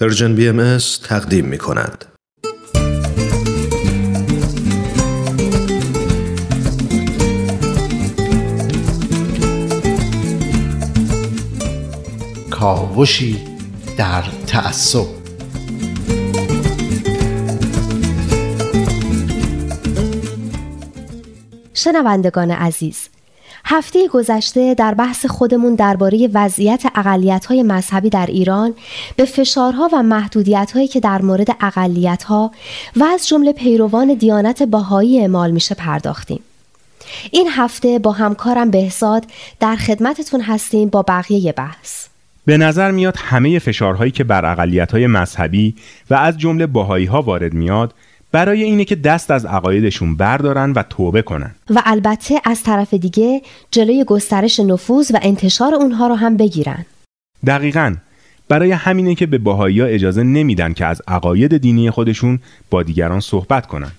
پرژن بی ام تقدیم می کند. کاوشی در تعصب شنوندگان عزیز هفته گذشته در بحث خودمون درباره وضعیت اقلیت‌های مذهبی در ایران به فشارها و محدودیت‌هایی که در مورد اقلیت‌ها و از جمله پیروان دیانت باهایی اعمال میشه پرداختیم. این هفته با همکارم بهزاد در خدمتتون هستیم با بقیه بحث. به نظر میاد همه فشارهایی که بر اقلیت‌های مذهبی و از جمله باهایی ها وارد میاد برای اینه که دست از عقایدشون بردارن و توبه کنن. و البته از طرف دیگه جلوی گسترش نفوذ و انتشار اونها رو هم بگیرن. دقیقا. برای همینه که به باهایی ها اجازه نمیدن که از عقاید دینی خودشون با دیگران صحبت کنن.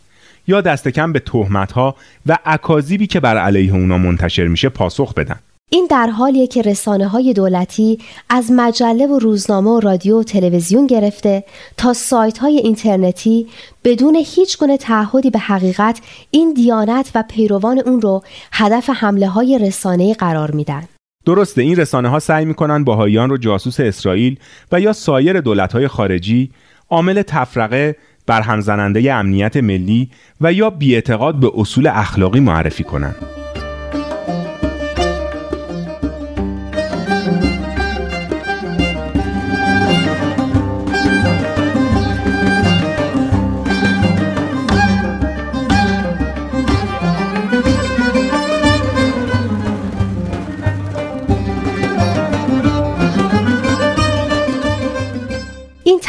یا دست کم به تهمت ها و اکاذیبی که بر علیه اونا منتشر میشه پاسخ بدن. این در حالیه که رسانه های دولتی از مجله و روزنامه و رادیو و تلویزیون گرفته تا سایت های اینترنتی بدون هیچ گونه تعهدی به حقیقت این دیانت و پیروان اون رو هدف حمله های رسانه قرار میدن. درسته این رسانه ها سعی می‌کنن باهایان رو جاسوس اسرائیل و یا سایر دولت های خارجی عامل تفرقه بر امنیت ملی و یا بیاعتقاد به اصول اخلاقی معرفی کنند.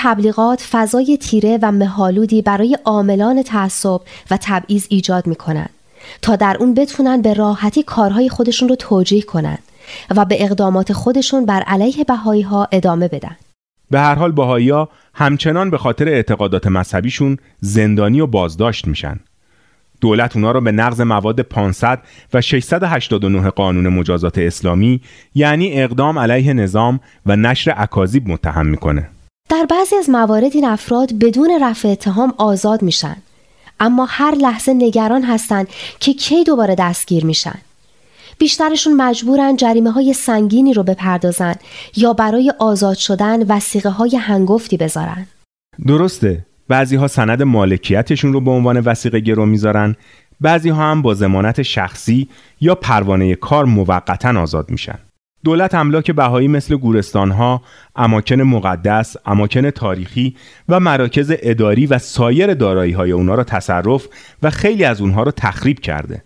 تبلیغات فضای تیره و مهالودی برای عاملان تعصب و تبعیض ایجاد می کنند تا در اون بتونن به راحتی کارهای خودشون رو توجیه کنند و به اقدامات خودشون بر علیه بهایی ها ادامه بدن. به هر حال بهایی ها همچنان به خاطر اعتقادات مذهبیشون زندانی و بازداشت میشن. دولت اونا رو به نقض مواد 500 و 689 قانون مجازات اسلامی یعنی اقدام علیه نظام و نشر اکاذیب متهم می‌کنه. در بعضی از موارد این افراد بدون رفع اتهام آزاد میشن. اما هر لحظه نگران هستند که کی دوباره دستگیر میشن. بیشترشون مجبورن جریمه های سنگینی رو بپردازن یا برای آزاد شدن وسیقه های هنگفتی بذارن. درسته. بعضی ها سند مالکیتشون رو به عنوان وسیقه گرو می‌ذارن. بعضی ها هم با زمانت شخصی یا پروانه کار موقتا آزاد میشن. دولت املاک بهایی مثل گورستانها، اماکن مقدس، اماکن تاریخی و مراکز اداری و سایر دارایی های اونا را تصرف و خیلی از اونها را تخریب کرده.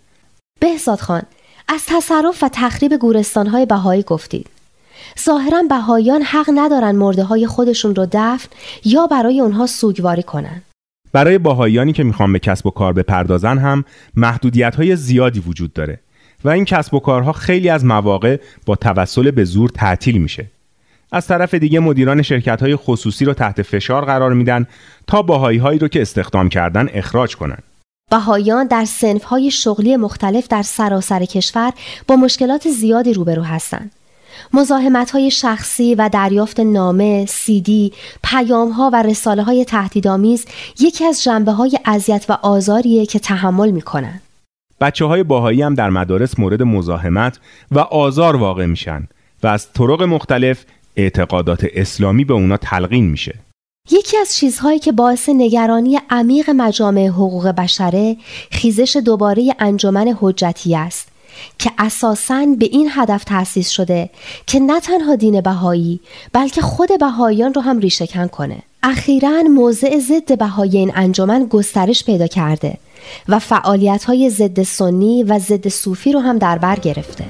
بهزاد خان، از تصرف و تخریب گورستانهای بهایی گفتید. ظاهرا بهاییان حق ندارن مرده های خودشون رو دفن یا برای اونها سوگواری کنن. برای باهایانی که می‌خوان به کسب و کار بپردازن هم محدودیت های زیادی وجود داره. و این کسب و کارها خیلی از مواقع با توسل به زور تعطیل میشه از طرف دیگه مدیران شرکت های خصوصی رو تحت فشار قرار میدن تا باهایی هایی رو که استخدام کردن اخراج کنن بهاییان در سنف های شغلی مختلف در سراسر کشور با مشکلات زیادی روبرو هستند. مزاحمت های شخصی و دریافت نامه، سیدی، پیام ها و رساله های تهدیدآمیز یکی از جنبه های اذیت و آزاریه که تحمل می کنند. بچه های باهایی هم در مدارس مورد مزاحمت و آزار واقع میشن و از طرق مختلف اعتقادات اسلامی به اونا تلقین میشه. یکی از چیزهایی که باعث نگرانی عمیق مجامع حقوق بشره خیزش دوباره انجمن حجتی است که اساساً به این هدف تأسیس شده که نه تنها دین بهایی بلکه خود بهاییان رو هم ریشهکن کنه. اخیرا موضع ضد بهایی این انجمن گسترش پیدا کرده و فعالیت های ضد سنی و ضد صوفی رو هم در بر گرفته.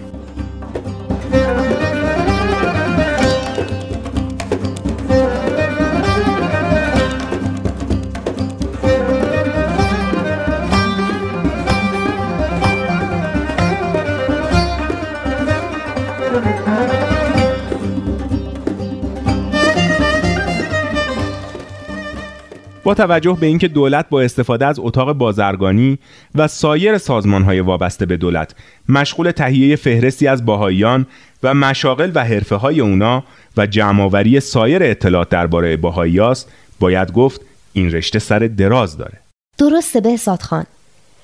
با توجه به اینکه دولت با استفاده از اتاق بازرگانی و سایر سازمانهای وابسته به دولت مشغول تهیه فهرستی از باهایان و مشاغل و حرفه های اونا و جمعآوری سایر اطلاعات درباره بهایی است باید گفت این رشته سر دراز داره. درسته به خان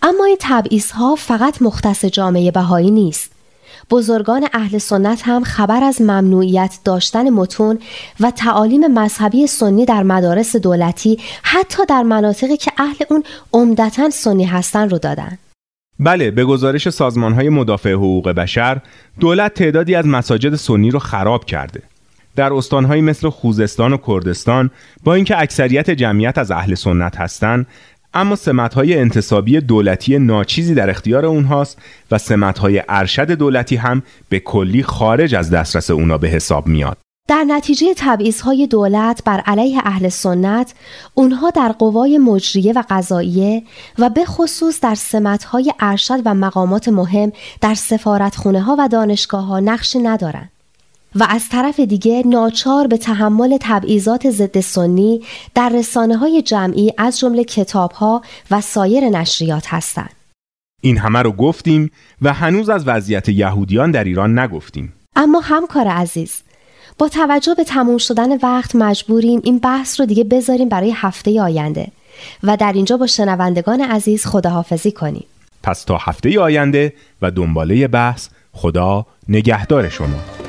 اما این تبعیض ها فقط مختص جامعه بهایی نیست. بزرگان اهل سنت هم خبر از ممنوعیت داشتن متون و تعالیم مذهبی سنی در مدارس دولتی حتی در مناطقی که اهل اون عمدتا سنی هستن رو دادن. بله به گزارش سازمان های مدافع حقوق بشر دولت تعدادی از مساجد سنی رو خراب کرده. در استانهایی مثل خوزستان و کردستان با اینکه اکثریت جمعیت از اهل سنت هستند اما سمتهای انتصابی دولتی ناچیزی در اختیار اونهاست و سمتهای ارشد دولتی هم به کلی خارج از دسترس اونا به حساب میاد. در نتیجه های دولت بر علیه اهل سنت اونها در قوای مجریه و قضاییه و به خصوص در سمتهای ارشد و مقامات مهم در سفارتخونه ها و دانشگاه ها نقشی ندارند. و از طرف دیگه ناچار به تحمل تبعیضات ضد سنی در رسانه های جمعی از جمله کتاب ها و سایر نشریات هستند. این همه رو گفتیم و هنوز از وضعیت یهودیان در ایران نگفتیم. اما همکار عزیز با توجه به تموم شدن وقت مجبوریم این بحث رو دیگه بذاریم برای هفته آینده و در اینجا با شنوندگان عزیز خداحافظی کنیم. پس تا هفته آینده و دنباله بحث خدا نگهدار شما.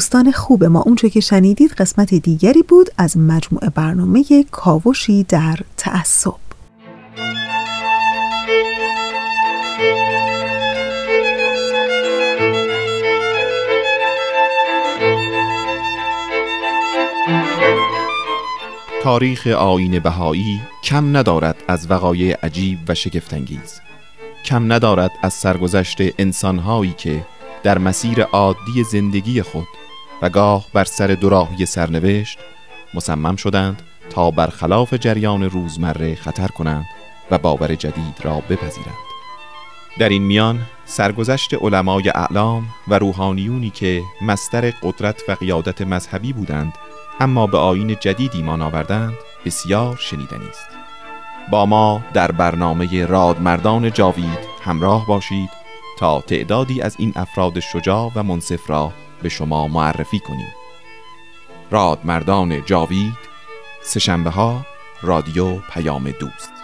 دوستان خوب ما. اونچه که شنیدید قسمت دیگری بود از مجموعه برنامه کاوشی در تعصب. تاریخ آین بهایی کم ندارد از وقایع عجیب و شگفتانگیز. کم ندارد از سرگذشت انسانهایی که در مسیر عادی زندگی خود و گاه بر سر دوراهی سرنوشت مصمم شدند تا برخلاف جریان روزمره خطر کنند و باور جدید را بپذیرند. در این میان سرگذشت علمای اعلام و روحانیونی که مستر قدرت و قیادت مذهبی بودند اما به آین جدیدی ایمان آوردند بسیار شنیدنی است. با ما در برنامه رادمردان جاوید همراه باشید تا تعدادی از این افراد شجاع و منصف را به شما معرفی کنیم. رادمردان جاوید سهشنبه ها رادیو پیام دوست.